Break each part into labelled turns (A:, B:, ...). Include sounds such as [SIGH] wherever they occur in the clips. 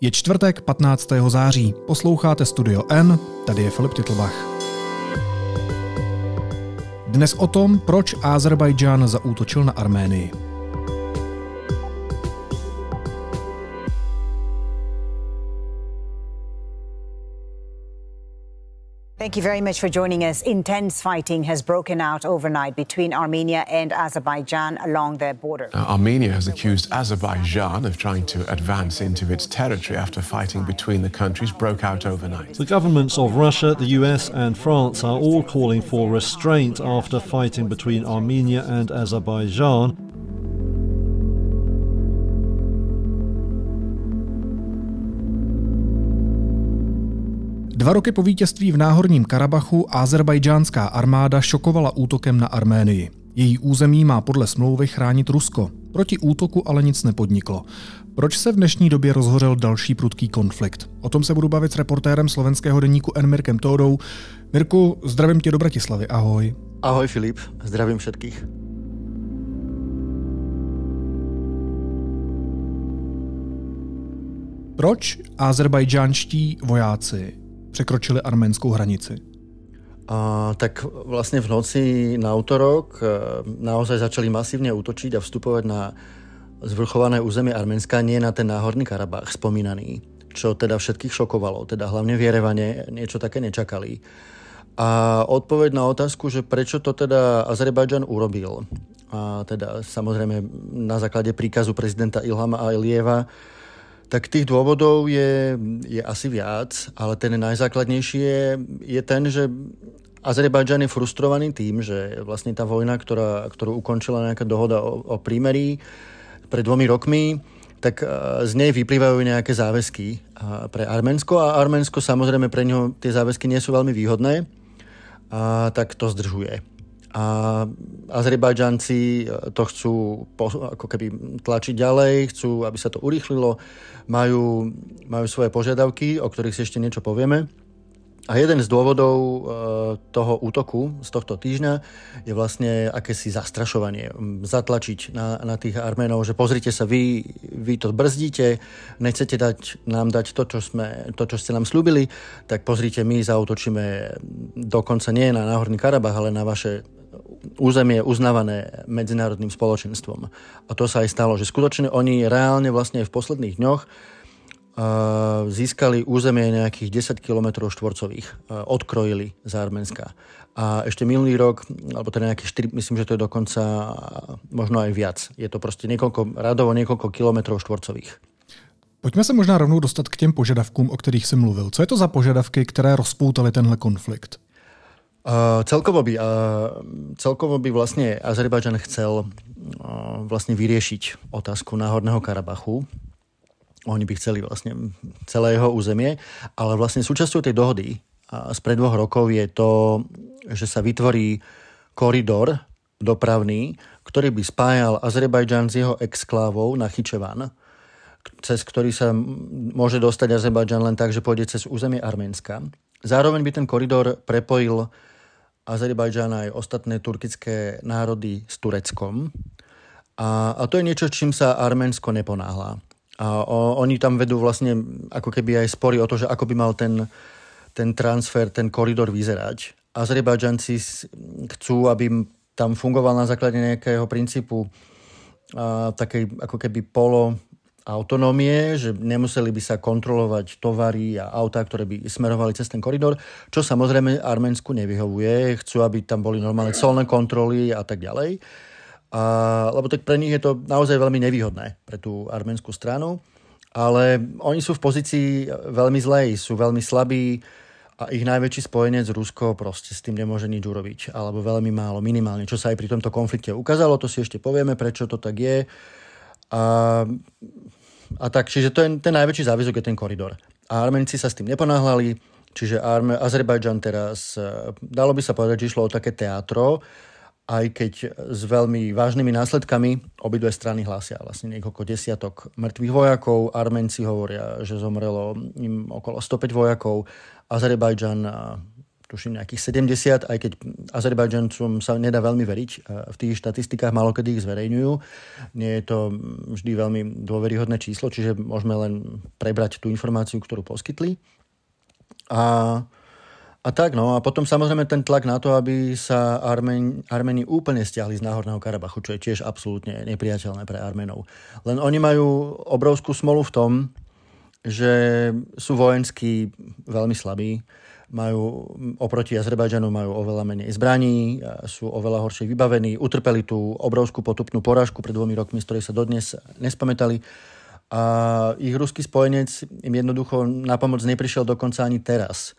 A: Je čtvrtek 15. září. Posloucháte Studio N, tady je Filip Titlbach. Dnes o tom, proč Azerbajdžán zaútočil na Arménii.
B: Thank you very much for joining us. Intense fighting has broken out overnight between Armenia and Azerbaijan along their border.
C: Uh, Armenia has accused Azerbaijan of trying to advance into its territory after fighting between the countries broke out overnight.
D: The governments of Russia, the US, and France are all calling for restraint after fighting between Armenia and Azerbaijan.
A: Dva roky po vítězství v náhorním Karabachu azerbajdžánská armáda šokovala útokem na Arménii. Její území má podle smlouvy chránit Rusko. Proti útoku ale nic nepodniklo. Proč se v dnešní době rozhořel další prudký konflikt? O tom se budu bavit s reportérem slovenského deníku N. Mirkem Tódou. Mirku, zdravím tě do Bratislavy, ahoj.
E: Ahoj Filip, zdravím všetkých.
A: Proč azerbajdžánští vojáci překročili arménskou hranici?
E: A, tak vlastne v noci na útorok e, naozaj začali masívne útočiť a vstupovať na zvrchované územie Arménska, nie na ten náhorný Karabach spomínaný, čo teda všetkých šokovalo, teda hlavne v Jerevane niečo také nečakali. A odpoveď na otázku, že prečo to teda Azerbajdžan urobil, a teda samozrejme na základe príkazu prezidenta Ilhama Alieva, tak tých dôvodov je, je asi viac, ale ten najzákladnejší je, je ten, že Azerbajdžan je frustrovaný tým, že vlastne tá vojna, ktorá, ktorú ukončila nejaká dohoda o, o prímerí pred dvomi rokmi, tak e, z nej vyplývajú nejaké záväzky pre Arménsko a Arménsko samozrejme pre neho tie záväzky nie sú veľmi výhodné, a tak to zdržuje. A Azerbajdžanci e, to chcú ako keby tlačiť ďalej, chcú, aby sa to urýchlilo majú, majú svoje požiadavky, o ktorých si ešte niečo povieme. A jeden z dôvodov e, toho útoku z tohto týždňa je vlastne akési zastrašovanie. Zatlačiť na, na tých Arménov, že pozrite sa, vy, vy to brzdíte, nechcete dať, nám dať to čo, sme, to, čo ste nám slúbili, tak pozrite, my zautočíme dokonca nie na Náhorný Karabach, ale na vaše územie uznávané medzinárodným spoločenstvom. A to sa aj stalo, že skutočne oni reálne vlastne v posledných dňoch získali územie nejakých 10 km štvorcových, odkrojili z Arménska. A ešte minulý rok, alebo teda nejakých 4, myslím, že to je dokonca možno aj viac. Je to proste niekoľko, radovo niekoľko kilometrov štvorcových.
A: Pojďme se možná rovnou dostat k těm požadavkům, o kterých jsem mluvil. Co je to za požadavky, které rozpoutaly tenhle konflikt?
E: Uh, celkovo, by, uh, celkovo by vlastne Azerbajdžan chcel uh, vlastne vyriešiť otázku Náhorného Karabachu. Oni by chceli vlastne celé jeho územie, ale vlastne súčasťou tej dohody uh, z pred dvoch rokov je to, že sa vytvorí koridor dopravný, ktorý by spájal Azerbajdžan s jeho exklávou na Chyčevan, cez ktorý sa môže dostať Azerbajdžan len tak, že pôjde cez územie Arménska. Zároveň by ten koridor prepojil Azerbajdžan aj ostatné turkické národy s Tureckom. A, a to je niečo, čím sa Arménsko neponáhla. A o, oni tam vedú vlastne ako keby aj spory o to, že ako by mal ten, ten transfer, ten koridor vyzerať. Azerbajdžanci chcú, aby tam fungoval na základe nejakého princípu a, takej ako keby polo autonómie, že nemuseli by sa kontrolovať tovary a autá, ktoré by smerovali cez ten koridor, čo samozrejme Arménsku nevyhovuje. Chcú, aby tam boli normálne colné kontroly a tak ďalej. A, lebo tak pre nich je to naozaj veľmi nevýhodné pre tú arménskú stranu. Ale oni sú v pozícii veľmi zlej, sú veľmi slabí a ich najväčší spojenec Rusko proste s tým nemôže nič urobiť. Alebo veľmi málo, minimálne. Čo sa aj pri tomto konflikte ukázalo, to si ešte povieme, prečo to tak je. A a tak, čiže to je ten najväčší záväzok je ten koridor. A Armenci sa s tým neponáhľali, čiže Arme, Azerbajdžan teraz, e, dalo by sa povedať, že išlo o také teatro, aj keď s veľmi vážnymi následkami obidve strany hlásia vlastne niekoľko desiatok mŕtvych vojakov. Armenci hovoria, že zomrelo im okolo 105 vojakov. Azerbajdžan tuším nejakých 70, aj keď Azerbajdžancom sa nedá veľmi veriť. V tých štatistikách málo kedy ich zverejňujú. Nie je to vždy veľmi dôveryhodné číslo, čiže môžeme len prebrať tú informáciu, ktorú poskytli. A a tak, no a potom samozrejme ten tlak na to, aby sa Armeni, Armeni úplne stiahli z Náhorného Karabachu, čo je tiež absolútne nepriateľné pre Armenov. Len oni majú obrovskú smolu v tom, že sú vojensky veľmi slabí, majú oproti Azerbajdžanu majú oveľa menej zbraní, sú oveľa horšie vybavení, utrpeli tú obrovskú potupnú porážku pred dvomi rokmi, z ktorej sa dodnes nespamätali. A ich ruský spojenec im jednoducho na pomoc neprišiel dokonca ani teraz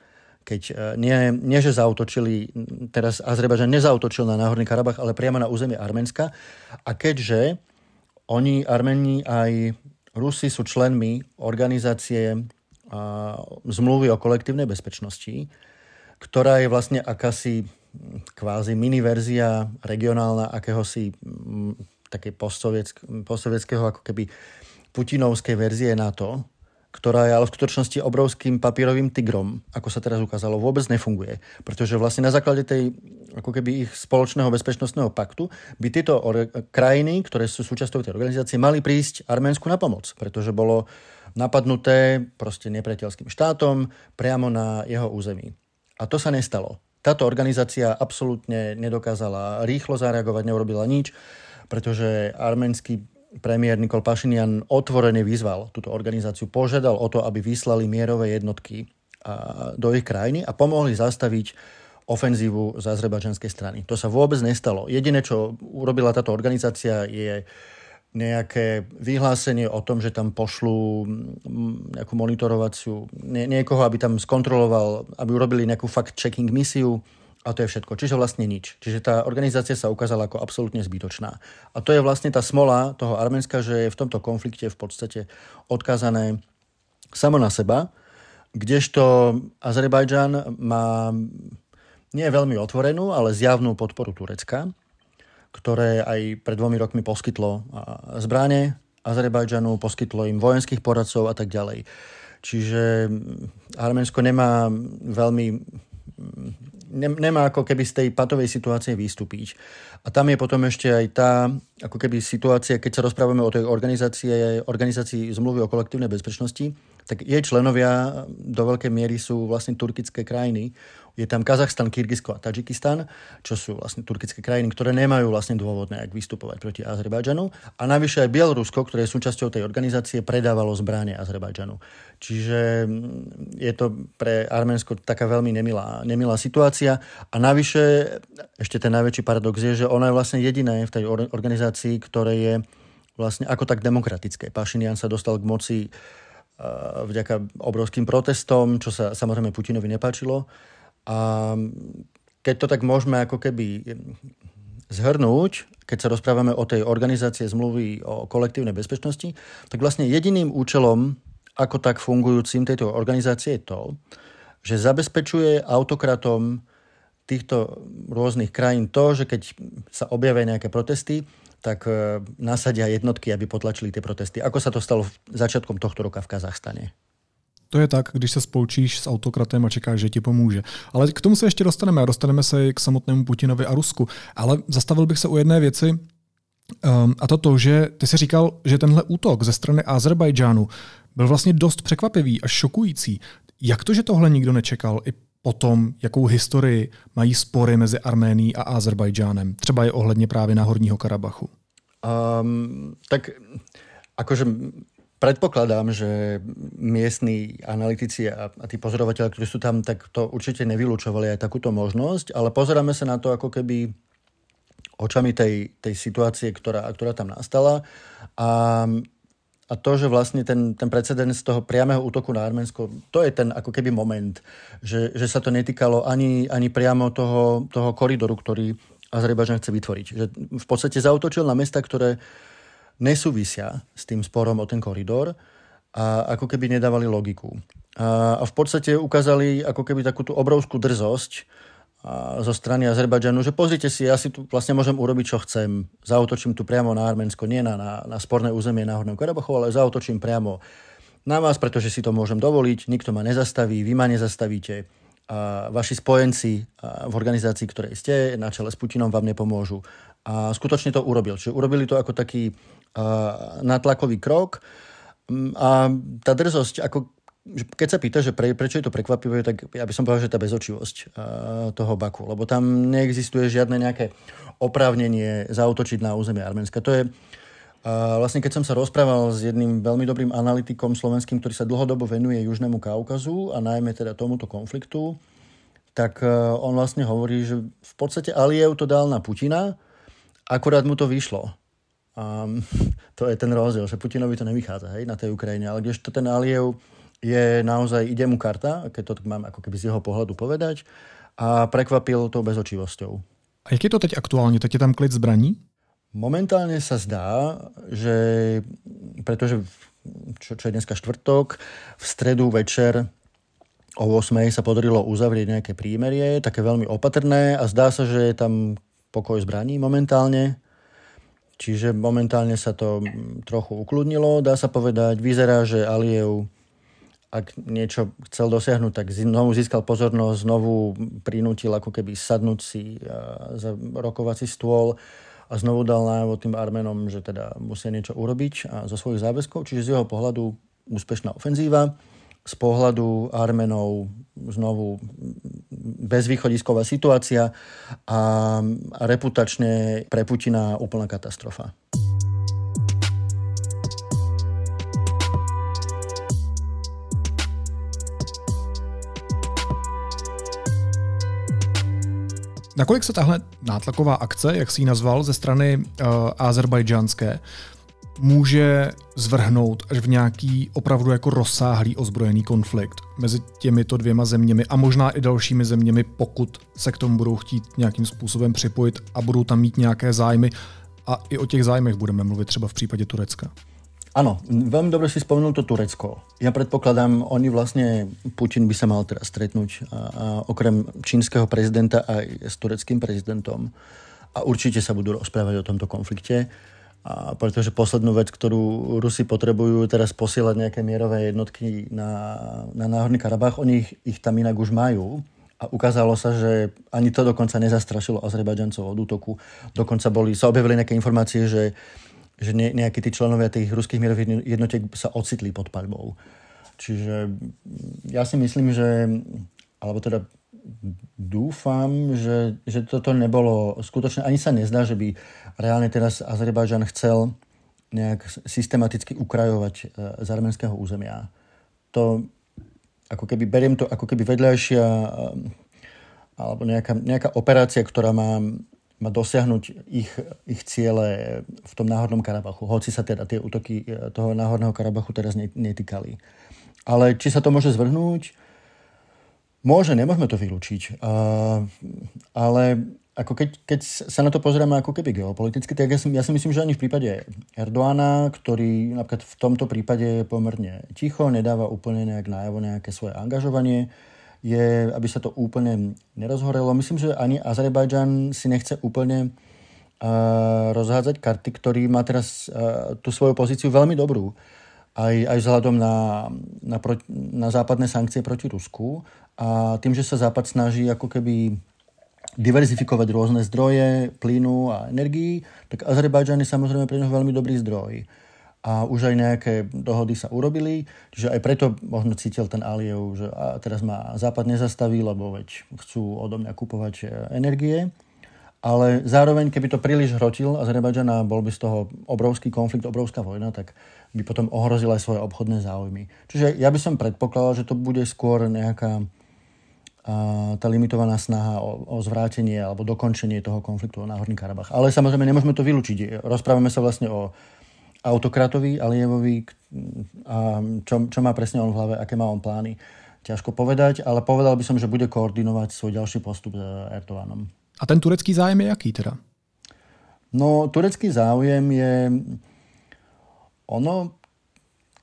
E: keď e, nie, nie že zautočili, teraz Azerbajdžan nezautočil na Náhorný Karabach, ale priamo na územie Arménska. A keďže oni, Armeni aj Rusi sú členmi organizácie zmluvy o kolektívnej bezpečnosti, ktorá je vlastne akási kvázi miniverzia regionálna akéhosi také postsovietského ako keby putinovskej verzie NATO, ktorá je ale v skutočnosti obrovským papírovým tigrom, ako sa teraz ukázalo, vôbec nefunguje. Pretože vlastne na základe tej, ako keby ich spoločného bezpečnostného paktu, by tieto krajiny, ktoré sú súčasťou tej organizácie, mali prísť Arménsku na pomoc, pretože bolo napadnuté proste nepriateľským štátom priamo na jeho území. A to sa nestalo. Táto organizácia absolútne nedokázala rýchlo zareagovať, neurobila nič, pretože arménsky premiér Nikol Pašinian otvorene vyzval túto organizáciu, požiadal o to, aby vyslali mierové jednotky do ich krajiny a pomohli zastaviť ofenzívu z azerbajdžanskej strany. To sa vôbec nestalo. Jediné, čo urobila táto organizácia, je nejaké vyhlásenie o tom, že tam pošlú nejakú monitorovaciu, niekoho, aby tam skontroloval, aby urobili nejakú fact-checking misiu, a to je všetko. Čiže vlastne nič. Čiže tá organizácia sa ukázala ako absolútne zbytočná. A to je vlastne tá smola toho Arménska, že je v tomto konflikte v podstate odkázané samo na seba, kdežto Azerbajdžan má nie veľmi otvorenú, ale zjavnú podporu Turecka, ktoré aj pred dvomi rokmi poskytlo zbranie Azerbajdžanu, poskytlo im vojenských poradcov a tak ďalej. Čiže Arménsko nemá veľmi nemá ako keby z tej patovej situácie vystúpiť. A tam je potom ešte aj tá ako keby situácia, keď sa rozprávame o tej organizácie, organizácii zmluvy o kolektívnej bezpečnosti, tak jej členovia do veľkej miery sú vlastne turkické krajiny. Je tam Kazachstan, Kyrgyzsko a Tadžikistan, čo sú vlastne turkické krajiny, ktoré nemajú vlastne dôvod nejak vystupovať proti Azerbajdžanu. A navyše aj Bielorusko, ktoré je súčasťou tej organizácie, predávalo zbranie Azerbajdžanu. Čiže je to pre Arménsko taká veľmi nemilá, nemilá situácia. A navyše, ešte ten najväčší paradox je, že ona je vlastne jediné v tej organizácii, ktoré je vlastne ako tak demokratické. Pašinian sa dostal k moci vďaka obrovským protestom, čo sa samozrejme Putinovi nepáčilo. A keď to tak môžeme ako keby zhrnúť, keď sa rozprávame o tej organizácie zmluvy o kolektívnej bezpečnosti, tak vlastne jediným účelom, ako tak fungujúcim tejto organizácie je to, že zabezpečuje autokratom týchto rôznych krajín to, že keď sa objavia nejaké protesty, tak e, nasadia jednotky, aby potlačili tie protesty. Ako sa to stalo začiatkom tohto roka v Kazachstane?
A: To je tak, když se spolčíš s autokratem a čekáš, že ti pomůže. Ale k tomu se ještě dostaneme a dostaneme i k samotnému Putinovi a Rusku. Ale zastavil bych se u jedné věci, um, a to to, že ty jsi říkal, že tenhle útok ze strany Azerbajdžánu byl vlastně dost překvapivý až šokující. Jak to, že tohle nikdo nečekal i o tom, jakou historii mají spory mezi Arménií a Azerbajdžánem, třeba je ohledně právě Náhorního Karabachu?
E: Um, tak akože predpokladám, že miestni analytici a, a tí pozorovateľe, ktorí sú tam, tak to určite nevylúčovali aj takúto možnosť, ale pozeráme sa na to ako keby očami tej, tej situácie, ktorá, ktorá tam nastala. A a to, že vlastne ten, ten precedens toho priamého útoku na Arménsko, to je ten ako keby moment, že, že sa to netýkalo ani, ani priamo toho, toho koridoru, ktorý Azerbajdžan chce vytvoriť. Že v podstate zautočil na mesta, ktoré nesúvisia s tým sporom o ten koridor a ako keby nedávali logiku. A, a v podstate ukázali ako keby takú tú obrovskú drzosť, zo strany Azerbajdžanu, že pozrite si, ja si tu vlastne môžem urobiť, čo chcem. Zautočím tu priamo na Arménsko, nie na, na, na sporné územie Náhorného Karabachu, ale zautočím priamo na vás, pretože si to môžem dovoliť, nikto ma nezastaví, vy ma nezastavíte. a vaši spojenci v organizácii, ktorej ste, na čele s Putinom vám nepomôžu. A skutočne to urobil. Čiže urobili to ako taký natlakový krok. Mm, a tá drzosť, ako keď sa pýta, že pre, prečo je to prekvapivé, tak ja by som povedal, že tá bezočivosť toho Baku, lebo tam neexistuje žiadne nejaké oprávnenie zautočiť na územie Arménska. To je a vlastne keď som sa rozprával s jedným veľmi dobrým analytikom slovenským, ktorý sa dlhodobo venuje Južnému Kaukazu a najmä teda tomuto konfliktu, tak e, on vlastne hovorí, že v podstate Aliev to dal na Putina, akurát mu to vyšlo. A [LAUGHS] to je ten rozdiel, že Putinovi to nevychádza hej, na tej Ukrajine, ale kdežto ten Aliev je naozaj, ide mu karta, keď to mám ako keby z jeho pohľadu povedať, a prekvapil tou bezočivosťou.
A: A jak je to teď aktuálne? Tak je tam klid zbraní?
E: Momentálne sa zdá, že pretože čo, čo je dneska štvrtok, v stredu večer o 8 sa podarilo uzavrieť nejaké prímerie, také veľmi opatrné a zdá sa, že je tam pokoj zbraní momentálne. Čiže momentálne sa to trochu ukludnilo, dá sa povedať. Vyzerá, že Aliev, ak niečo chcel dosiahnuť, tak znovu získal pozornosť, znovu prinútil ako keby sadnúť si za rokovací stôl a znovu dal najavo tým Armenom, že teda musia niečo urobiť a zo svojich záväzkov. Čiže z jeho pohľadu úspešná ofenzíva, z pohľadu Armenov znovu bezvýchodisková situácia a reputačne pre Putina úplná katastrofa.
A: Nakolik se tahle nátlaková akce, jak si ji nazval, ze strany uh, azerbajdžánské, může zvrhnout až v nějaký opravdu jako rozsáhlý ozbrojený konflikt mezi těmito dvěma zeměmi a možná i dalšími zeměmi, pokud se k tomu budou chtít nějakým způsobem připojit a budou tam mít nějaké zájmy. A i o těch zájmech budeme mluvit třeba v případě Turecka.
E: Áno, veľmi dobre si spomenul to Turecko. Ja predpokladám, oni vlastne, Putin by sa mal teraz stretnúť a, a okrem čínskeho prezidenta aj s tureckým prezidentom a určite sa budú rozprávať o tomto konflikte. A pretože poslednú vec, ktorú Rusi potrebujú teraz posielať nejaké mierové jednotky na, na Náhorný Karabach, oni ich, ich tam inak už majú. A ukázalo sa, že ani to dokonca nezastrašilo Azerbajdžancov od útoku. Dokonca boli, sa objavili nejaké informácie, že že ne, nejakí tí členovia tých ruských mierových jednotiek sa ocitli pod paľbou. Čiže ja si myslím, že, alebo teda dúfam, že, že toto nebolo skutočne, ani sa nezdá, že by reálne teraz Azerbajdžan chcel nejak systematicky ukrajovať e, z arménskeho územia. To ako keby, beriem to ako keby vedľajšia e, alebo nejaká, nejaká operácia, ktorá má dosiahnuť ich, ich ciele v tom náhodnom Karabachu, hoci sa teda tie útoky e, toho náhodného Karabachu teraz netýkali. Ale či sa to môže zvrhnúť? Môže, nemôžeme to vylúčiť. Uh, ale ako keď, keď sa na to pozrieme ako keby geopoliticky, tak ja si, ja si myslím, že ani v prípade Erdoána, ktorý napríklad v tomto prípade je pomerne ticho, nedáva úplne nejak najavo nejaké svoje angažovanie, je, aby sa to úplne nerozhorelo. Myslím, že ani Azerbajdžan si nechce úplne uh, rozhádzať karty, ktorý má teraz uh, tú svoju pozíciu veľmi dobrú. Aj, aj vzhľadom na, na, pro, na západné sankcie proti Rusku. A tým, že sa Západ snaží ako keby diverzifikovať rôzne zdroje plynu a energií, tak Azerbajdžan je samozrejme pre neho veľmi dobrý zdroj a už aj nejaké dohody sa urobili, čiže aj preto možno cítil ten Aliev, že teraz ma Západ nezastaví, lebo veď chcú odo mňa kupovať e, energie. Ale zároveň, keby to príliš hrotil Azerbajdžan a bol by z toho obrovský konflikt, obrovská vojna, tak by potom ohrozil aj svoje obchodné záujmy. Čiže ja by som predpokladal, že to bude skôr nejaká a, tá limitovaná snaha o, o zvrátenie alebo dokončenie toho konfliktu o Náhorný Karabach. Ale samozrejme nemôžeme to vylúčiť. Rozprávame sa vlastne o autokratovi Alievovi a čo, čo má presne on v hlave, aké má on plány. Ťažko povedať, ale povedal by som, že bude koordinovať svoj ďalší postup s Erdoganom.
A: A ten turecký zájem je jaký teda?
E: No, turecký záujem je... Ono,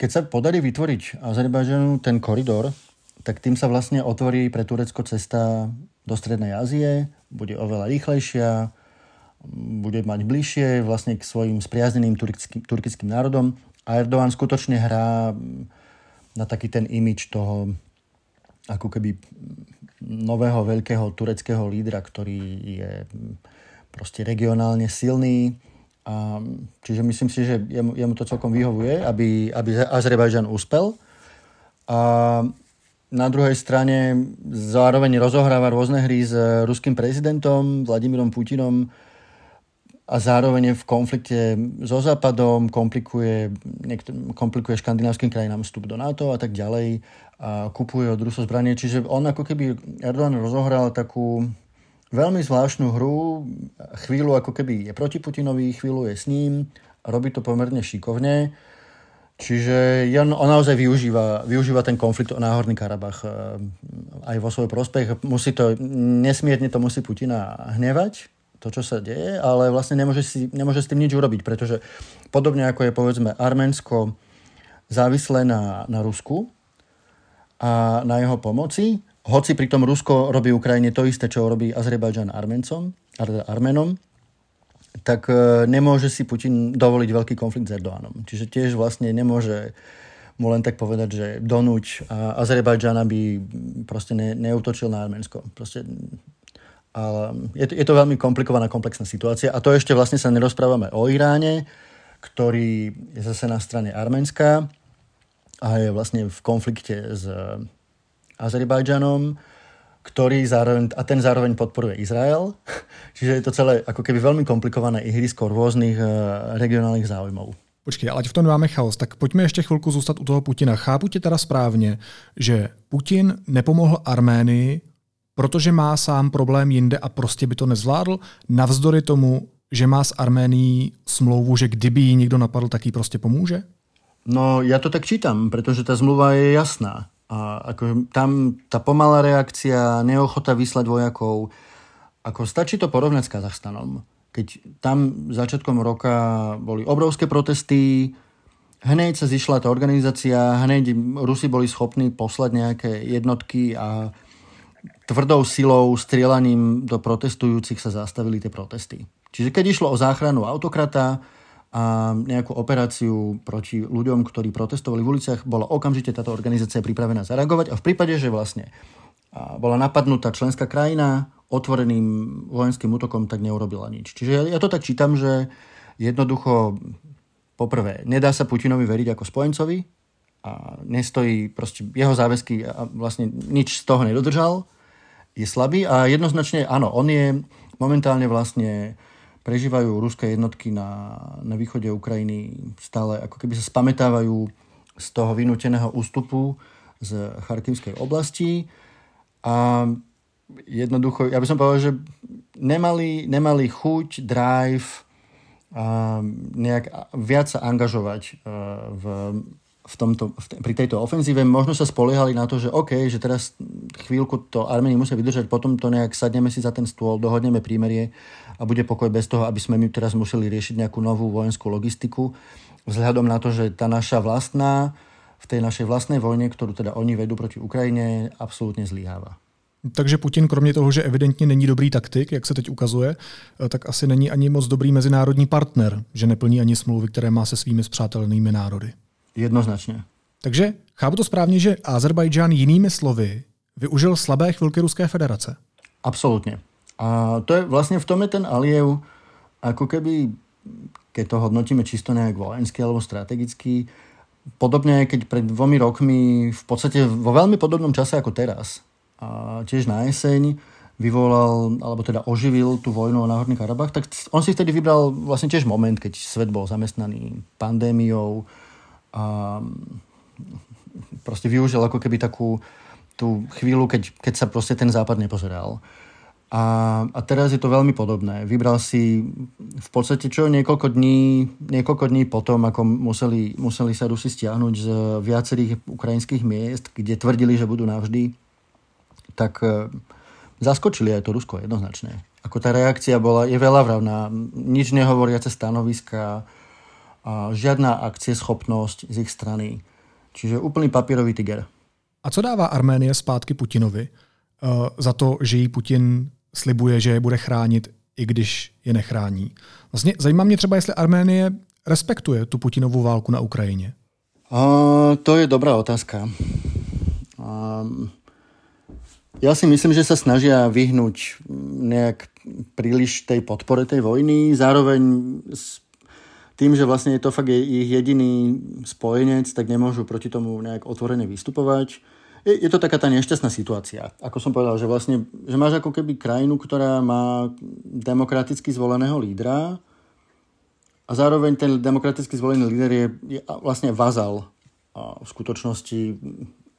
E: keď sa podarí vytvoriť Azerbajdžanu ten koridor, tak tým sa vlastne otvorí pre Turecko cesta do Strednej Ázie, bude oveľa rýchlejšia, bude mať bližšie vlastne k svojim spriazneným turkickým, turkickým národom a Erdogan skutočne hrá na taký ten imič toho ako keby nového veľkého tureckého lídra, ktorý je proste regionálne silný. A, čiže myslím si, že jemu, jemu to celkom vyhovuje, aby, aby Azerbajdžan uspel. A na druhej strane zároveň rozohráva rôzne hry s ruským prezidentom Vladimírom Putinom a zároveň je v konflikte so Západom, komplikuje, komplikuje škandinávskym krajinám vstup do NATO a tak ďalej a kupuje od Rusov zbranie. Čiže on ako keby Erdogan rozohral takú veľmi zvláštnu hru, chvíľu ako keby je proti Putinovi, chvíľu je s ním, robí to pomerne šikovne Čiže on, on naozaj využíva, využíva ten konflikt o Náhorný Karabach eh, aj vo svoj prospech. Musí to, nesmierne to musí Putina hnevať, to, čo sa deje, ale vlastne nemôže, si, nemôže s tým nič urobiť, pretože podobne ako je povedzme Arménsko závislé na, na Rusku a na jeho pomoci, hoci pritom Rusko robí Ukrajine to isté, čo robí Azerbajdžan Armencom, Armenom, tak e, nemôže si Putin dovoliť veľký konflikt s Erdoánom. Čiže tiež vlastne nemôže mu len tak povedať, že donúť Azerbajdžan, aby proste ne, neutočil na Arménsko. Proste, ale je, to, je to veľmi komplikovaná, komplexná situácia a to ešte vlastne sa nerozprávame o Iráne, ktorý je zase na strane Arménska a je vlastne v konflikte s Azerbajdžanom ktorý zároveň, a ten zároveň podporuje Izrael. [LAUGHS] Čiže je to celé ako keby veľmi komplikované ihrisko rôznych uh, regionálnych záujmov.
A: Počkej, ale v tom máme chaos. Tak pojďme ještě chvilku zůstat u toho Putina. Chápu tě teda správně, že Putin nepomohl Arménii, protože má sám problém jinde a prostě by to nezvládl, navzdory tomu, že má s Arménií smlouvu, že kdyby ji někdo napadl, tak jí prostě pomůže?
E: No, ja to tak čítam, pretože tá zmluva je jasná. A ako tam tá pomalá reakcia, neochota vyslať vojakov, ako stačí to porovnať s Kazachstanom. Keď tam začiatkom roka boli obrovské protesty, hneď sa zišla tá organizácia, hneď Rusi boli schopní poslať nejaké jednotky a tvrdou silou, strieľaním do protestujúcich sa zastavili tie protesty. Čiže keď išlo o záchranu autokrata, a nejakú operáciu proti ľuďom, ktorí protestovali v uliciach, bola okamžite táto organizácia pripravená zareagovať a v prípade, že vlastne bola napadnutá členská krajina otvoreným vojenským útokom, tak neurobila nič. Čiže ja to tak čítam, že jednoducho poprvé, nedá sa Putinovi veriť ako spojencovi a nestojí, proste jeho záväzky a vlastne nič z toho nedodržal, je slabý a jednoznačne áno, on je momentálne vlastne prežívajú ruské jednotky na, na východe Ukrajiny stále ako keby sa spametávajú z toho vynúteného ústupu z Charkivskej oblasti. A jednoducho, ja by som povedal, že nemali, nemali chuť, drive a nejak viac sa angažovať v, v tomto, v te, pri tejto ofenzíve. Možno sa spoliehali na to, že OK, že teraz chvíľku to Armeni musia vydržať, potom to nejak sadneme si za ten stôl, dohodneme prímerie a bude pokoj bez toho, aby sme my teraz museli riešiť nejakú novú vojenskú logistiku. Vzhľadom na to, že tá naša vlastná, v tej našej vlastnej vojne, ktorú teda oni vedú proti Ukrajine, absolútne zlyháva.
A: Takže Putin kromě toho, že evidentně není dobrý taktik, jak se teď ukazuje, tak asi není ani moc dobrý mezinárodní partner, že neplní ani smlouvy, které má se svými spřátelnými národy.
E: Jednoznačně.
A: Takže chápu to správně, že Azerbajdžán jinými slovy využil slabé chvilky Ruské federace.
E: Absolutně. A to je vlastne v tom je ten Aliev, ako keby, keď to hodnotíme čisto nejak vojensky alebo strategicky, podobne keď pred dvomi rokmi, v podstate vo veľmi podobnom čase ako teraz, a tiež na jeseň, vyvolal, alebo teda oživil tú vojnu o Náhorný Karabach, tak on si vtedy vybral vlastne tiež moment, keď svet bol zamestnaný pandémiou a proste využil ako keby takú tú chvíľu, keď, keď sa proste ten západ nepozeral. A, a teraz je to veľmi podobné. Vybral si v podstate čo niekoľko dní, niekoľko dní potom, ako museli, museli sa Rusi stiahnuť z viacerých ukrajinských miest, kde tvrdili, že budú navždy, tak e, zaskočili aj to Rusko jednoznačne. Ako tá reakcia bola, je veľa vravná, nič nehovoriace stanoviska, a žiadna schopnosť z ich strany. Čiže úplný papírový tiger.
A: A co dává Arménie zpátky Putinovi uh, za to, že jí Putin slibuje, že je bude chránit, i když je nechrání. Vlastně zajímá mě třeba, jestli Arménie respektuje tu Putinovú válku na Ukrajině.
E: Uh, to je dobrá otázka. Uh, Ja si myslím, že sa snažia vyhnúť nejak príliš tej podpore tej vojny. Zároveň tým, že vlastne je to fakt ich jediný spojenec, tak nemôžu proti tomu nejak otvorene vystupovať. Je, je to taká tá nešťastná situácia. Ako som povedal, že vlastne, že máš ako keby krajinu, ktorá má demokraticky zvoleného lídra a zároveň ten demokraticky zvolený líder je, je vlastne vazal v skutočnosti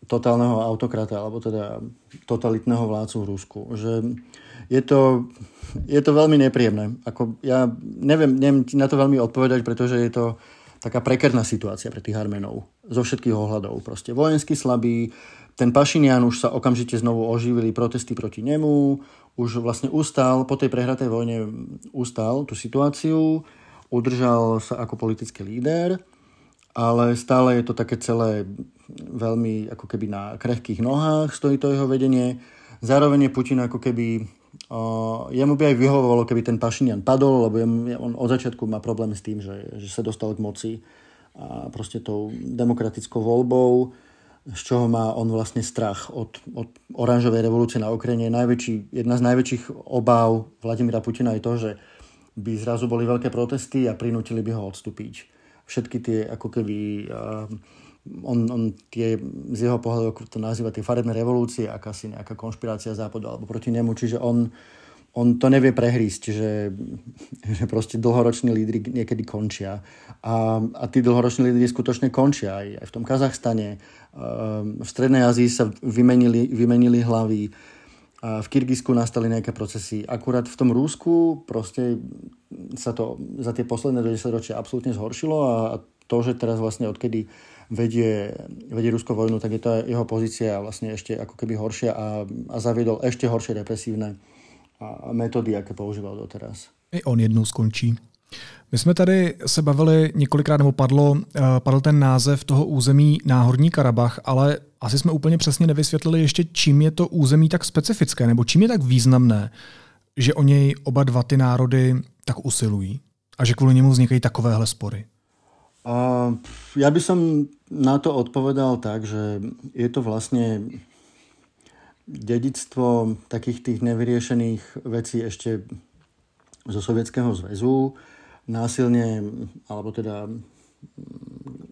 E: totálneho autokrata, alebo teda totalitného vládcu v Rusku. Že je to, je to veľmi nepríjemné. Ako ja neviem, neviem na to veľmi odpovedať, pretože je to taká prekerná situácia pre tých Armenov. Zo všetkých ohľadov. Proste vojensky slabý, ten Pašinian už sa okamžite znovu oživili protesty proti nemu, už vlastne ustal, po tej prehratej vojne ustal tú situáciu, udržal sa ako politický líder, ale stále je to také celé veľmi ako keby na krehkých nohách stojí to jeho vedenie. Zároveň je Putin ako keby Uh, jemu by aj vyhovovalo, keby ten Pašinian padol, lebo jemu, on od začiatku má problém s tým, že, že sa dostal k moci a proste tou demokratickou voľbou, z čoho má on vlastne strach od, od oranžovej revolúcie na Ukrajine. Najväčší, jedna z najväčších obáv Vladimíra Putina je to, že by zrazu boli veľké protesty a prinútili by ho odstúpiť. Všetky tie ako keby uh, on, on tie, z jeho pohľadu, to nazýva, tie farebné revolúcie, akási nejaká konšpirácia západu alebo proti nemu, čiže on, on to nevie prehrísť, že, že proste dlhoroční lídry niekedy končia. A, a tí dlhoroční lídry skutočne končia aj, aj v tom Kazachstane. V Strednej Ázii sa vymenili, vymenili hlavy. A v Kyrgyzsku nastali nejaké procesy. Akurát v tom Rúsku proste sa to za tie posledné 10 ročia absolútne zhoršilo a to, že teraz vlastne odkedy vedie, vedie Rusko vojnu, tak je to jeho pozícia vlastne ešte ako keby horšia a, a zaviedol ešte horšie represívne a, metódy, aké používal doteraz.
A: I on jednou skončí. My jsme tady se bavili několikrát, nebo padlo, eh, padl ten název toho území Náhorní Karabach, ale asi jsme úplně přesně nevysvětlili ještě, čím je to území tak specifické, nebo čím je tak významné, že o něj oba dva ty národy tak usilují a že kvůli němu vznikají takovéhle spory.
E: Ja by som na to odpovedal tak, že je to vlastne dedictvo takých tých nevyriešených vecí ešte zo Sovietskeho zväzu. Násilne, alebo teda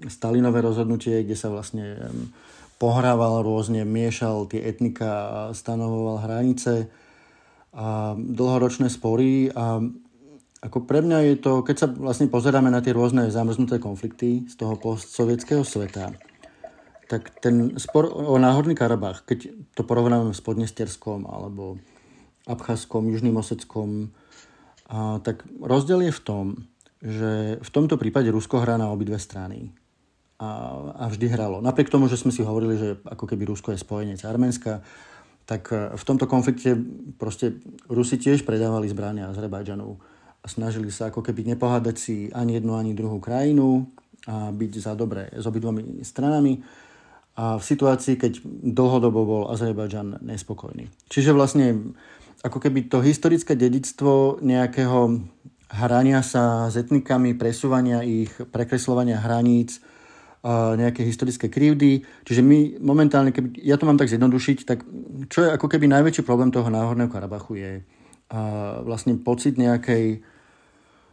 E: Stalinové rozhodnutie, kde sa vlastne pohrával rôzne, miešal tie etnika stanovoval hranice a dlhoročné spory a ako pre mňa je to, keď sa vlastne pozeráme na tie rôzne zamrznuté konflikty z toho postsovietského sveta, tak ten spor o Náhorný Karabach, keď to porovnáme s Podnesterskom alebo Abcházskom, Južným Oseckom, a, tak rozdiel je v tom, že v tomto prípade Rusko hrá na obidve strany. A, a vždy hralo. Napriek tomu, že sme si hovorili, že ako keby Rusko je spojenec Arménska, tak v tomto konflikte proste Rusi tiež predávali zbrania Azerbajdžanu snažili sa ako keby nepohádať si ani jednu, ani druhú krajinu a byť za dobré s obidvomi stranami a v situácii, keď dlhodobo bol Azerbajdžan nespokojný. Čiže vlastne ako keby to historické dedictvo nejakého hrania sa s etnikami, presúvania ich, prekreslovania hraníc, nejaké historické krivdy. Čiže my momentálne, keby, ja to mám tak zjednodušiť, tak čo je ako keby najväčší problém toho náhorného Karabachu je vlastne pocit nejakej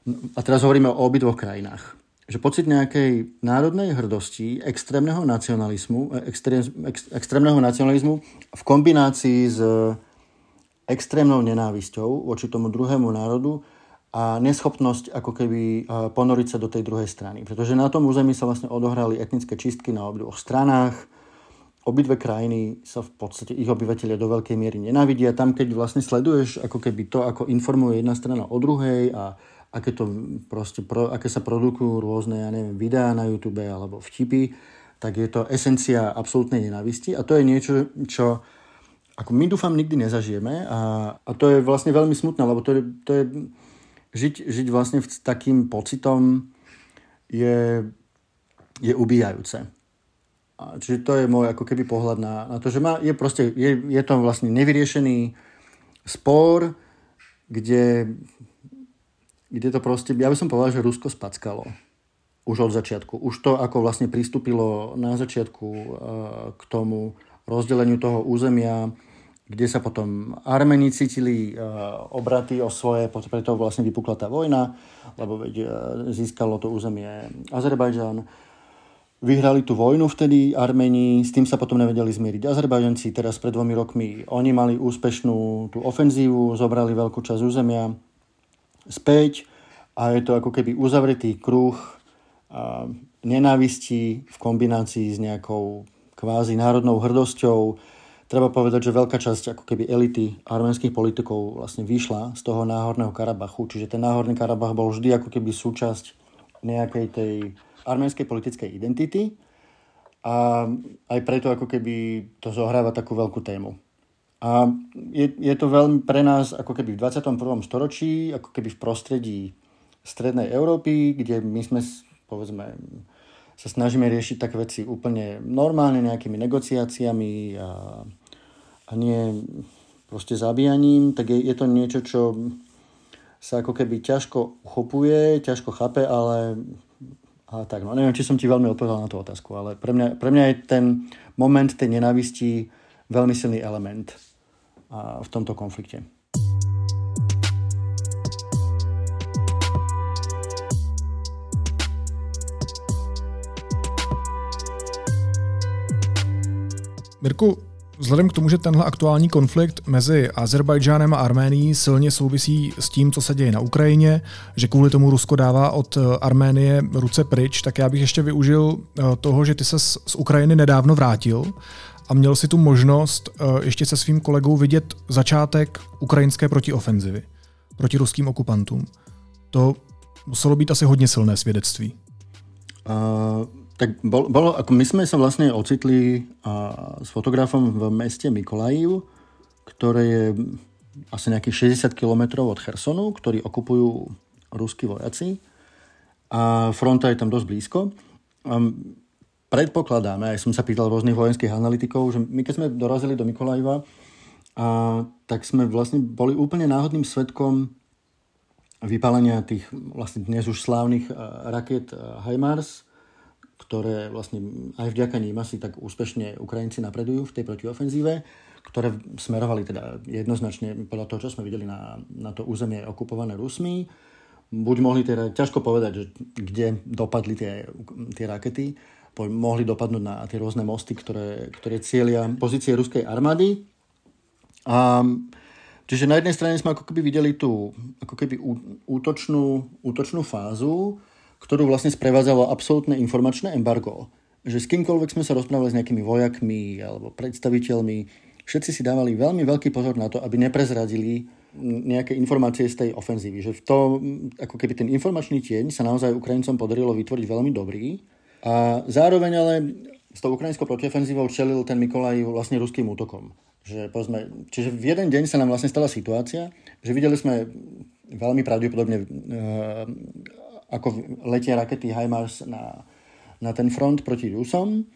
E: a teraz hovoríme o obidvoch krajinách, že pocit nejakej národnej hrdosti, extrémneho nacionalizmu, e, extrém, ex, extrémneho nacionalizmu v kombinácii s extrémnou nenávisťou voči tomu druhému národu a neschopnosť ako keby e, ponoriť sa do tej druhej strany. Pretože na tom území sa vlastne odohrali etnické čistky na obidvoch stranách, obidve krajiny sa v podstate ich obyvateľia do veľkej miery nenávidia. Tam, keď vlastne sleduješ ako keby to, ako informuje jedna strana o druhej a aké, to proste, pro, aké sa produkujú rôzne, ja neviem, videá na YouTube alebo vtipy, tak je to esencia absolútnej nenávisti a to je niečo, čo ako my dúfam nikdy nezažijeme a, a to je vlastne veľmi smutné, lebo to je, to je žiť, žiť vlastne s takým pocitom je, je ubíjajúce. A čiže to je môj ako keby pohľad na, na to, že má, je, proste, je, je to vlastne nevyriešený spor, kde kde to proste, ja by som povedal, že Rusko spackalo. Už od začiatku. Už to, ako vlastne pristúpilo na začiatku eh, k tomu rozdeleniu toho územia, kde sa potom Armeni cítili obraty o svoje, preto vlastne vypukla tá vojna, lebo veď získalo to územie Azerbajdžan. Vyhrali tú vojnu vtedy Armeni, s tým sa potom nevedeli zmieriť Azerbajdžanci. Teraz pred dvomi rokmi oni mali úspešnú tú ofenzívu, zobrali veľkú časť územia späť a je to ako keby uzavretý kruh nenávisti v kombinácii s nejakou kvázi národnou hrdosťou. Treba povedať, že veľká časť ako keby elity arménskych politikov vlastne vyšla z toho náhorného Karabachu, čiže ten náhorný Karabach bol vždy ako keby súčasť nejakej tej arménskej politickej identity a aj preto ako keby to zohráva takú veľkú tému. A je, je to veľmi pre nás ako keby v 21. storočí, ako keby v prostredí strednej Európy, kde my sme, povedzme, sa snažíme riešiť tak veci úplne normálne nejakými negociáciami a, a nie proste zabíjaním, tak je, je to niečo, čo sa ako keby ťažko uchopuje, ťažko chápe, ale a tak, no neviem, či som ti veľmi odpovedal na tú otázku, ale pre mňa, pre mňa je ten moment tej nenavisti veľmi silný element v tomto konflikte.
A: Mirku, Vzhledem k tomu, že tenhle aktuální konflikt mezi Azerbajdžánem a Arménií silně souvisí s tím, co se děje na Ukrajině, že kvůli tomu Rusko dává od eh, Arménie ruce pryč, tak já bych ještě využil eh, toho, že ty se z Ukrajiny nedávno vrátil a měl si tu možnost eh, ještě se svým kolegou vidět začátek ukrajinské protiofenzivy proti ruským okupantům. To muselo být asi hodně silné svědectví.
E: Uh tak bol, bolo, ako my sme sa vlastne ocitli a, s fotografom v meste Mikolajiv, ktoré je asi nejakých 60 km od Chersonu, ktorí okupujú ruskí vojaci a fronta je tam dosť blízko. A predpokladáme, aj som sa pýtal rôznych vojenských analytikov, že my keď sme dorazili do Mikolajiva, a tak sme vlastne boli úplne náhodným svetkom vypálenia tých vlastne dnes už slávnych raket HIMARS, ktoré vlastne aj vďaka ním asi tak úspešne Ukrajinci napredujú v tej protiofenzíve, ktoré smerovali teda jednoznačne podľa toho, čo sme videli na, na to územie okupované Rusmi. Buď mohli teda, ťažko povedať, že kde dopadli tie, tie rakety, mohli dopadnúť na tie rôzne mosty, ktoré, ktoré cieľia pozície ruskej armády. A Čiže na jednej strane sme ako keby videli tú ako keby útočnú, útočnú fázu, ktorú vlastne sprevádzalo absolútne informačné embargo. Že s kýmkoľvek sme sa rozprávali s nejakými vojakmi alebo predstaviteľmi, všetci si dávali veľmi veľký pozor na to, aby neprezradili nejaké informácie z tej ofenzívy. Že v to, ako keby ten informačný tieň sa naozaj Ukrajincom podarilo vytvoriť veľmi dobrý. A zároveň ale s tou ukrajinskou protiofenzívou čelil ten Mikolaj vlastne ruským útokom. Že, povedzme, čiže v jeden deň sa nám vlastne stala situácia, že videli sme veľmi pravdepodobne e, ako letia rakety HIMARS na, na ten front proti Rusom.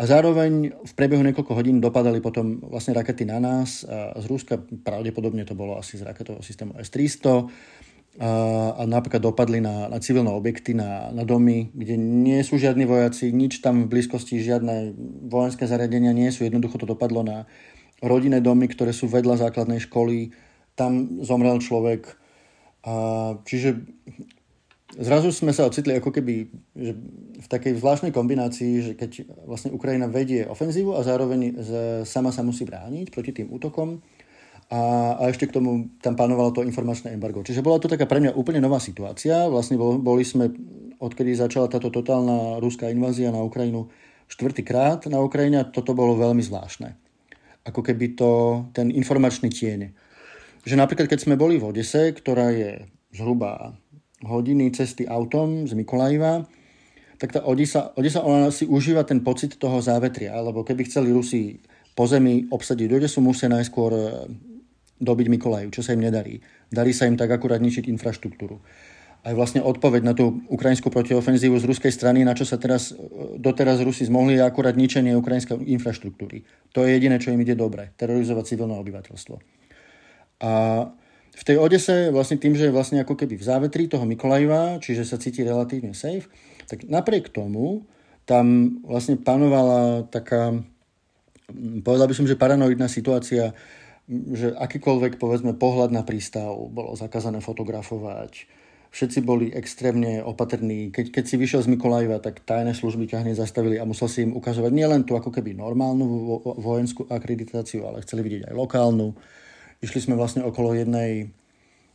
E: A zároveň v priebehu niekoľko hodín dopadali potom vlastne rakety na nás a z Ruska, pravdepodobne to bolo asi z raketového systému S-300 a, napríklad dopadli na, na civilné objekty, na, na domy, kde nie sú žiadni vojaci, nič tam v blízkosti, žiadne vojenské zariadenia nie sú, jednoducho to dopadlo na rodinné domy, ktoré sú vedľa základnej školy, tam zomrel človek. A, čiže zrazu sme sa ocitli ako keby že v takej zvláštnej kombinácii, že keď vlastne Ukrajina vedie ofenzívu a zároveň sama sa musí brániť proti tým útokom a, a ešte k tomu tam panovalo to informačné embargo. Čiže bola to taká pre mňa úplne nová situácia. Vlastne boli sme, odkedy začala táto totálna ruská invázia na Ukrajinu, štvrtýkrát na Ukrajine a toto bolo veľmi zvláštne. Ako keby to, ten informačný tieň. Že napríklad, keď sme boli v Odese, ktorá je zhruba hodiny cesty autom z Mikolajiva, tak tá Odisa, Odisa ona si užíva ten pocit toho závetria, lebo keby chceli Rusi po zemi obsadiť Odesu, musia najskôr dobiť Mikolajiv, čo sa im nedarí. Darí sa im tak akurát ničiť infraštruktúru. Aj vlastne odpoveď na tú ukrajinskú protiofenzívu z ruskej strany, na čo sa teraz, e, doteraz Rusi zmohli, je akurát ničenie ukrajinskej infraštruktúry. To je jediné, čo im ide dobre. Terorizovať civilné obyvateľstvo. A v tej Odese vlastne tým, že je vlastne ako keby v závetri toho Mikolajiva, čiže sa cíti relatívne safe, tak napriek tomu tam vlastne panovala taká, povedal by som, že paranoidná situácia že akýkoľvek, povedzme, pohľad na prístav bolo zakázané fotografovať. Všetci boli extrémne opatrní. Keď, keď si vyšiel z Mikolajva, tak tajné služby ťa hneď zastavili a musel si im ukazovať nielen tú ako keby normálnu vojenskú akreditáciu, ale chceli vidieť aj lokálnu. Išli sme vlastne okolo jednej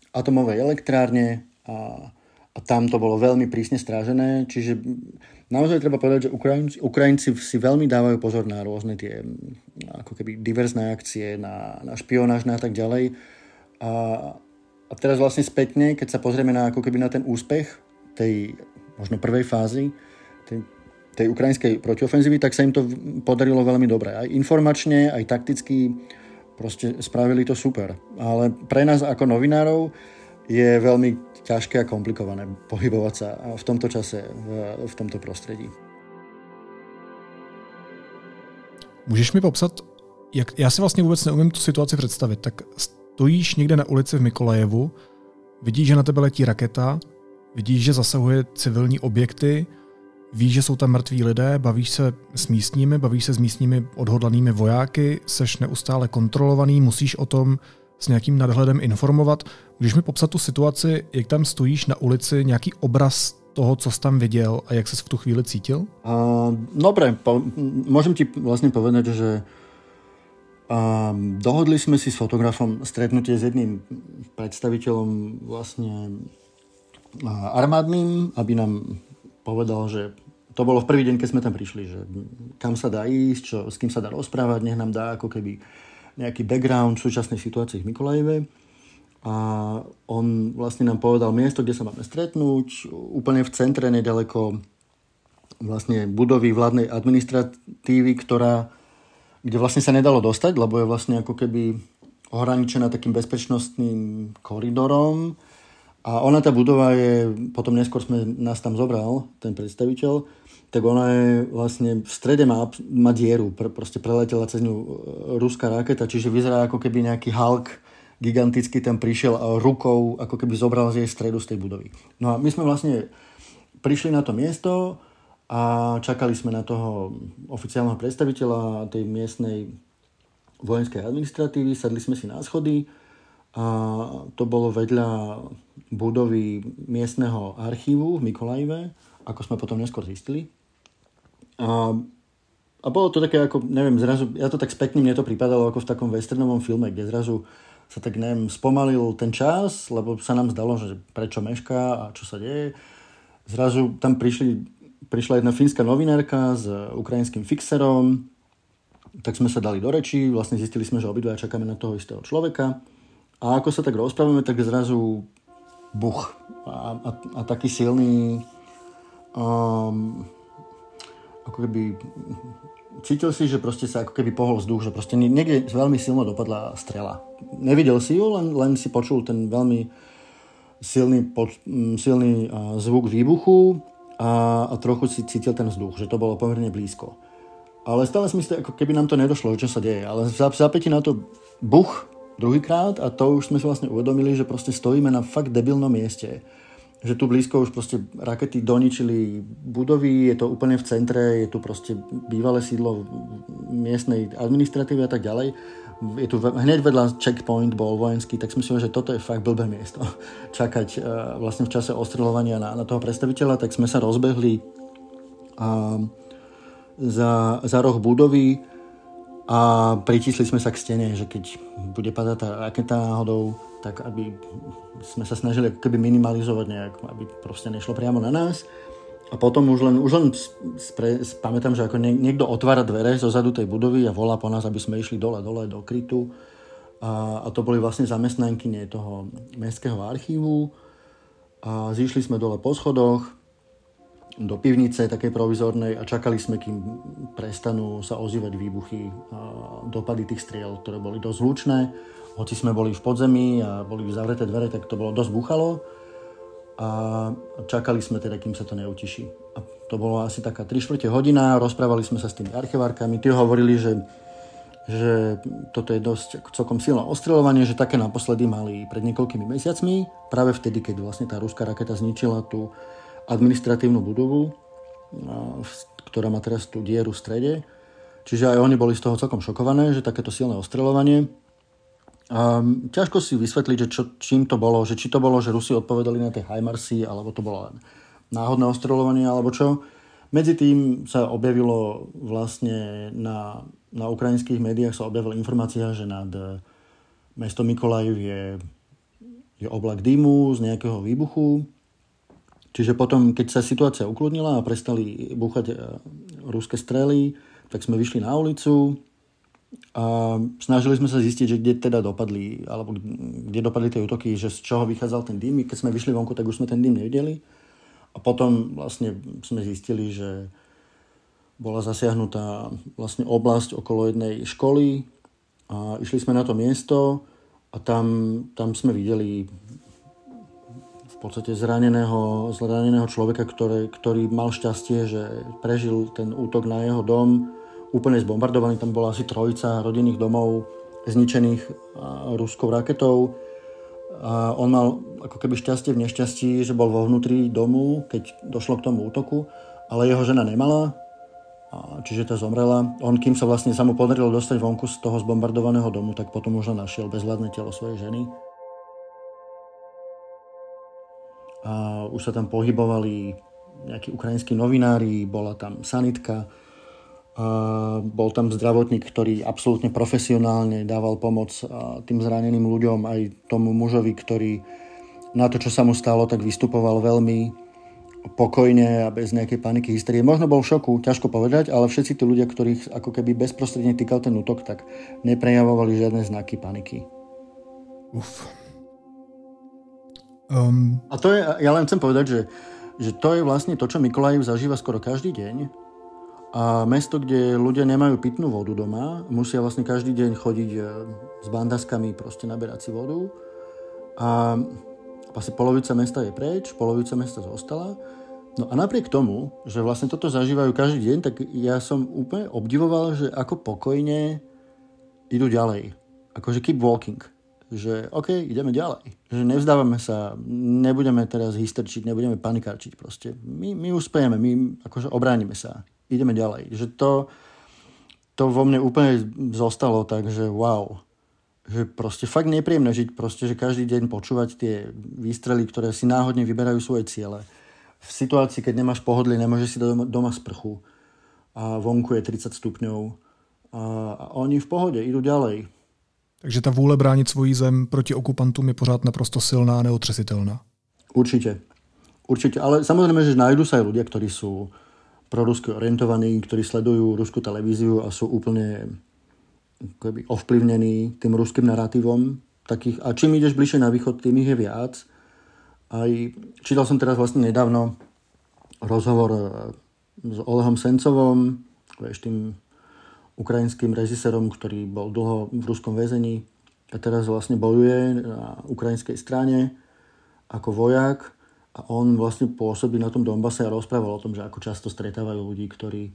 E: atomovej elektrárne a, a tam to bolo veľmi prísne strážené, čiže naozaj treba povedať, že Ukrajinci, Ukrajinci si veľmi dávajú pozor na rôzne tie ako keby diverzné akcie, na, na špionáž a tak ďalej. A, a teraz vlastne spätne, keď sa pozrieme na, ako keby na ten úspech tej možno prvej fázy, tej, tej ukrajinskej protiofenzívy, tak sa im to podarilo veľmi dobre. Aj informačne, aj takticky proste spravili to super. Ale pre nás ako novinárov je veľmi ťažké a komplikované pohybovať sa v tomto čase, v, v tomto prostředí.
A: Můžeš mi popsat, jak, já si vlastně vůbec neumím tu situaci představit, tak stojíš někde na ulici v Mikolajevu, vidíš, že na tebe letí raketa, vidíš, že zasahuje civilní objekty, víš, že jsou tam mrtví lidé, bavíš se s místními, bavíš se s místními odhodlanými vojáky, seš neustále kontrolovaný, musíš o tom s nějakým nadhledem informovat. Můžeš mi popsat tu situaci, jak tam stojíš na ulici, nějaký obraz toho, co jsi tam viděl a jak ses v tu chvíli cítil?
E: Uh, dobre, po, môžem ti vlastne povedať, že uh, dohodli sme si s fotografom stretnutie s jedným predstaviteľom vlastne armádnym, aby nám povedal, že to bolo v prvý deň, keď sme tam prišli, že kam sa dá ísť, čo, s kým sa dá rozprávať, nech nám dá ako keby nejaký background súčasnej situácii v Mikolajeve a on vlastne nám povedal miesto, kde sa máme stretnúť, úplne v centre, nedaleko vlastne budovy vládnej administratívy, ktorá, kde vlastne sa nedalo dostať, lebo je vlastne ako keby ohraničená takým bezpečnostným koridorom. A ona, tá budova je, potom neskôr sme nás tam zobral, ten predstaviteľ, tak ona je vlastne v strede má, má dieru, pr- proste preletela cez ňu e, ruská raketa, čiže vyzerá ako keby nejaký Hulk gigantický tam prišiel a rukou ako keby zobral z jej stredu z tej budovy. No a my sme vlastne prišli na to miesto a čakali sme na toho oficiálneho predstaviteľa tej miestnej vojenskej administratívy, sadli sme si na schody a to bolo vedľa budovy miestneho archívu v Mikolajve, ako sme potom neskôr zistili. A, a bolo to také ako, neviem, zrazu, ja to tak spätne, mne to pripadalo ako v takom westernovom filme, kde zrazu sa tak, neviem, spomalil ten čas, lebo sa nám zdalo, že prečo mešká a čo sa deje. Zrazu tam prišli, prišla jedna fínska novinárka s ukrajinským fixerom, tak sme sa dali do reči, vlastne zistili sme, že obidva čakáme na toho istého človeka. A ako sa tak rozprávame, tak zrazu buch. A, a, a taký silný um, ako keby cítil si, že proste sa ako keby pohol vzduch, že proste niekde veľmi silno dopadla strela. Nevidel si ju, len, len si počul ten veľmi silný, poč, silný uh, zvuk výbuchu a, a trochu si cítil ten vzduch, že to bolo pomerne blízko. Ale stále si myslel, ako keby nám to nedošlo, čo sa deje. Ale za, zapäti na to buch druhýkrát a to už sme si vlastne uvedomili, že proste stojíme na fakt debilnom mieste že tu blízko už proste rakety doničili budovy, je to úplne v centre, je tu proste bývalé sídlo miestnej administratívy a tak ďalej. Je tu hneď vedľa checkpoint bol vojenský, tak si že toto je fakt blbé miesto. [LAUGHS] Čakať uh, vlastne v čase ostreľovania na, na toho predstaviteľa, tak sme sa rozbehli uh, za, za roh budovy a pritísli sme sa k stene, že keď bude padať tá raketa náhodou, tak aby sme sa snažili keby minimalizovať nejak, aby proste nešlo priamo na nás. A potom už len, už len spre, pamätám, že ako niekto otvára dvere zo zadu tej budovy a volá po nás, aby sme išli dole, dole do krytu. A, a to boli vlastne zamestnankyne toho mestského archívu. A zišli sme dole po schodoch do pivnice takej provizornej a čakali sme, kým prestanú sa ozývať výbuchy a dopady tých striel, ktoré boli dosť hlučné. Hoci sme boli v podzemí a boli zavreté dvere, tak to bolo dosť buchalo a čakali sme teda, kým sa to neutiší. A to bolo asi taká 3 čtvrte hodina, rozprávali sme sa s tými archivárkami, tí hovorili, že, že toto je dosť celkom silné ostreľovanie, že také naposledy mali pred niekoľkými mesiacmi, práve vtedy, keď vlastne tá ruská raketa zničila tú administratívnu budovu, ktorá má teraz tú dieru v strede. Čiže aj oni boli z toho celkom šokované, že takéto silné ostreľovanie Um, ťažko si vysvetliť, že čo, čím to bolo, že či to bolo, že Rusi odpovedali na tie HIMARSy, alebo to bolo náhodné ostreľovanie, alebo čo. Medzi tým sa objavilo vlastne na, na ukrajinských médiách sa objavila informácia, že nad mesto Mikolajiv je, je oblak dymu z nejakého výbuchu. Čiže potom, keď sa situácia ukludnila a prestali búchať e, ruské strely, tak sme vyšli na ulicu, a snažili sme sa zistiť, že kde teda dopadli, alebo kde dopadli tie útoky, že z čoho vychádzal ten dym. Keď sme vyšli vonku, tak už sme ten dym nevideli. A potom vlastne sme zistili, že bola zasiahnutá vlastne oblasť okolo jednej školy a išli sme na to miesto a tam, tam sme videli v podstate zraneného, zraneného človeka, ktorý, ktorý mal šťastie, že prežil ten útok na jeho dom úplne zbombardovaný. Tam bola asi trojica rodinných domov zničených ruskou raketou. A on mal ako keby šťastie v nešťastí, že bol vo vnútri domu, keď došlo k tomu útoku, ale jeho žena nemala, čiže tá zomrela. On, kým sa vlastne sa mu podarilo dostať vonku z toho zbombardovaného domu, tak potom už našiel bezvládne telo svojej ženy. A už sa tam pohybovali nejakí ukrajinskí novinári, bola tam sanitka, bol tam zdravotník, ktorý absolútne profesionálne dával pomoc tým zraneným ľuďom, aj tomu mužovi, ktorý na to, čo sa mu stalo, tak vystupoval veľmi pokojne a bez nejakej paniky, hysterie. Možno bol v šoku, ťažko povedať, ale všetci tí ľudia, ktorých ako keby bezprostredne týkal ten útok, tak neprejavovali žiadne znaky paniky. Uf. Um... A to je, ja len chcem povedať, že, že to je vlastne to, čo Mikolajiv zažíva skoro každý deň a mesto, kde ľudia nemajú pitnú vodu doma, musia vlastne každý deň chodiť e, s bandaskami proste naberať si vodu. A vlastne polovica mesta je preč, polovica mesta zostala. No a napriek tomu, že vlastne toto zažívajú každý deň, tak ja som úplne obdivoval, že ako pokojne idú ďalej. Akože keep walking. Že OK, ideme ďalej. Že nevzdávame sa, nebudeme teraz hysterčiť, nebudeme panikarčiť proste. My, my uspejeme, my akože obránime sa ideme ďalej. Že to, to vo mne úplne zostalo tak, že wow. Že proste fakt nepríjemné žiť proste, že každý deň počúvať tie výstrely, ktoré si náhodne vyberajú svoje ciele. V situácii, keď nemáš pohodlie, nemôžeš si doma, doma sprchu a vonku je 30 stupňov a, a oni v pohode, idú ďalej.
A: Takže ta vůle bránit svoji zem proti okupantům je pořád naprosto silná a neotřesitelná.
E: Určite. Určite, ale samozrejme, že nájdu sa aj ľudia, ktorí sú prorusky orientovaní, ktorí sledujú ruskú televíziu a sú úplne keby, ovplyvnení tým ruským narratívom. Takých, a čím ideš bližšie na východ, tým ich je viac. Aj, čítal som teraz vlastne nedávno rozhovor e, s Olehom Sencovom, vieš, tým ukrajinským režisérom, ktorý bol dlho v ruskom väzení a teraz vlastne bojuje na ukrajinskej strane ako vojak a on vlastne pôsobí na tom Donbase a rozprával o tom, že ako často stretávajú ľudí, ktorí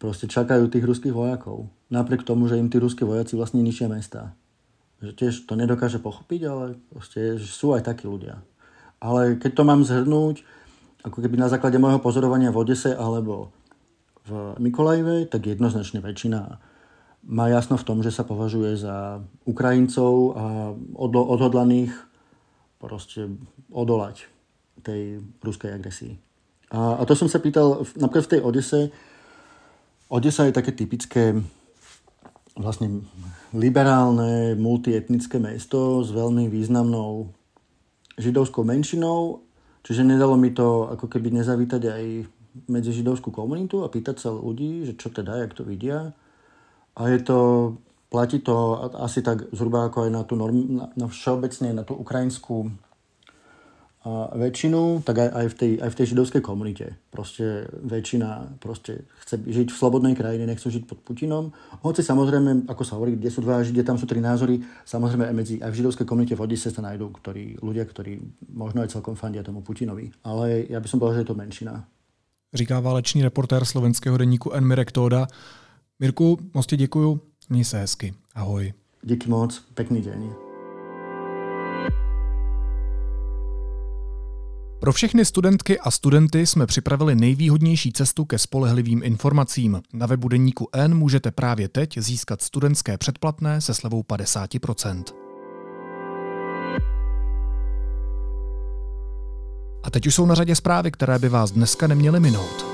E: proste čakajú tých ruských vojakov. Napriek tomu, že im tí ruskí vojaci vlastne ničia mesta. Že tiež to nedokáže pochopiť, ale proste sú aj takí ľudia. Ale keď to mám zhrnúť, ako keby na základe môjho pozorovania v Odese alebo v Mikolajve, tak jednoznačne väčšina má jasno v tom, že sa považuje za Ukrajincov a odhodlaných proste odolať tej ruskej agresii. A, a to som sa pýtal napríklad v tej Odese. Odesa je také typické vlastne liberálne, multietnické mesto s veľmi významnou židovskou menšinou, čiže nedalo mi to ako keby nezavítať aj medzi židovskú komunitu a pýtať sa ľudí, že čo teda, jak to vidia. A je to, platí to asi tak zhruba ako aj na tú norm, na, na všeobecne na tú ukrajinskú a väčšinu, tak aj, aj, v tej, aj v tej židovskej komunite. Proste väčšina proste chce žiť v slobodnej krajine, nechcú žiť pod Putinom. Hoci samozrejme, ako sa hovorí, kde sú dva židie, tam sú tri názory. Samozrejme aj, medzi, aj v židovskej komunite v Odise sa nájdú ktorí, ľudia, ktorí možno aj celkom fandia tomu Putinovi. Ale ja by som povedal, že je to menšina.
A: Říká válečný reportér slovenského denníku N. Mirek Tóda. Mirku, moc ti děkuju, měj se hezky. Ahoj.
E: Díky moc, pekný deň.
A: Pro všechny studentky a studenty jsme připravili nejvýhodnější cestu ke spolehlivým informacím. Na webu Deníku N můžete právě teď získat studentské předplatné se slevou 50%. A teď už jsou na řadě zprávy, které by vás dneska neměly minout.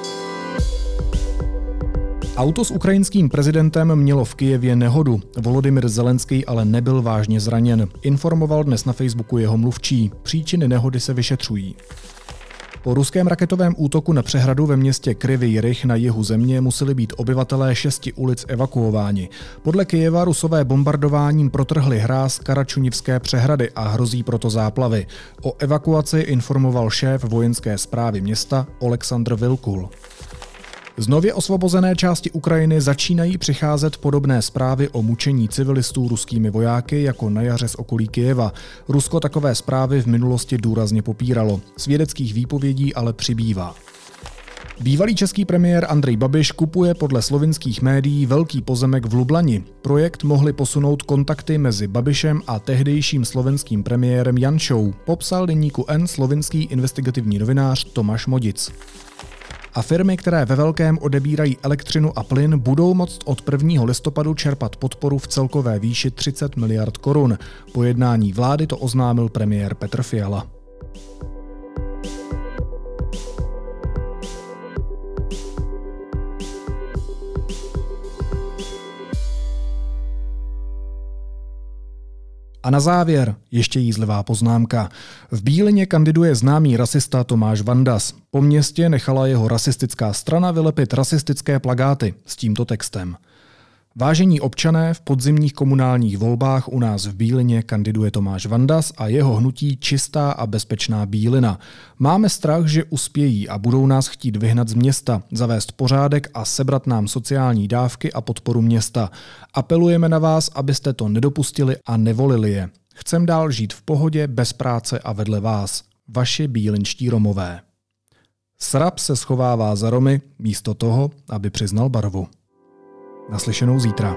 A: Auto s ukrajinským prezidentem mělo v Kijevě nehodu. Volodymyr Zelenský ale nebyl vážně zraněn. Informoval dnes na Facebooku jeho mluvčí. Příčiny nehody se vyšetřují. Po ruském raketovém útoku na přehradu ve městě Kryvy Rych na jihu země museli být obyvatelé šesti ulic evakuováni. Podle Kyjeva rusové bombardováním protrhly hráz Karačunivské přehrady a hrozí proto záplavy. O evakuaci informoval šéf vojenské zprávy města Oleksandr Vilkul. Z nově osvobozené části Ukrajiny začínají přicházet podobné zprávy o mučení civilistů ruskými vojáky jako na jaře z okolí Kyjeva. Rusko takové zprávy v minulosti důrazně popíralo. Svědeckých výpovědí ale přibývá. Bývalý český premiér Andrej Babiš kupuje podle slovinských médií velký pozemek v Lublani. Projekt mohli posunout kontakty mezi Babišem a tehdejším slovenským premiérem Janšou, popsal deníku N slovinský investigativní novinář Tomáš Modic a firmy, které ve velkém odebírají elektřinu a plyn, budou moct od 1. listopadu čerpat podporu v celkové výši 30 miliard korun. Po jednání vlády to oznámil premiér Petr Fiala. A na závěr ještě jízlivá poznámka. V Bílině kandiduje známý rasista Tomáš Vandas. Po městě nechala jeho rasistická strana vylepit rasistické plagáty s tímto textem. Vážení občané, v podzimních komunálních volbách u nás v Bílině kandiduje Tomáš Vandas a jeho hnutí Čistá a bezpečná Bílina. Máme strach, že uspějí a budou nás chtít vyhnat z města, zavést pořádek a sebrat nám sociální dávky a podporu města. Apelujeme na vás, abyste to nedopustili a nevolili je. Chcem dál žít v pohodě, bez práce a vedle vás. Vaši bílinští Romové. Srab se schovává za Romy místo toho, aby přiznal barvu. Naslyšenou zítra.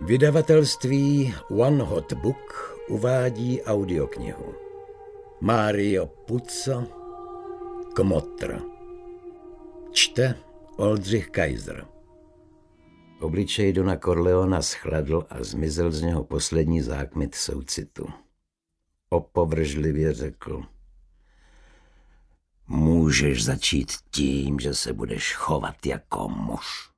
F: Vydavatelství One Hot Book uvádí audioknihu Mario Puzo Kmotr Čte Oldřich Kaiser Obličej Dona Corleona schladl a zmizel z něho poslední zákmit soucitu. Opovržlivě řekl – Můžeš začít tím, že se budeš chovat jako muž.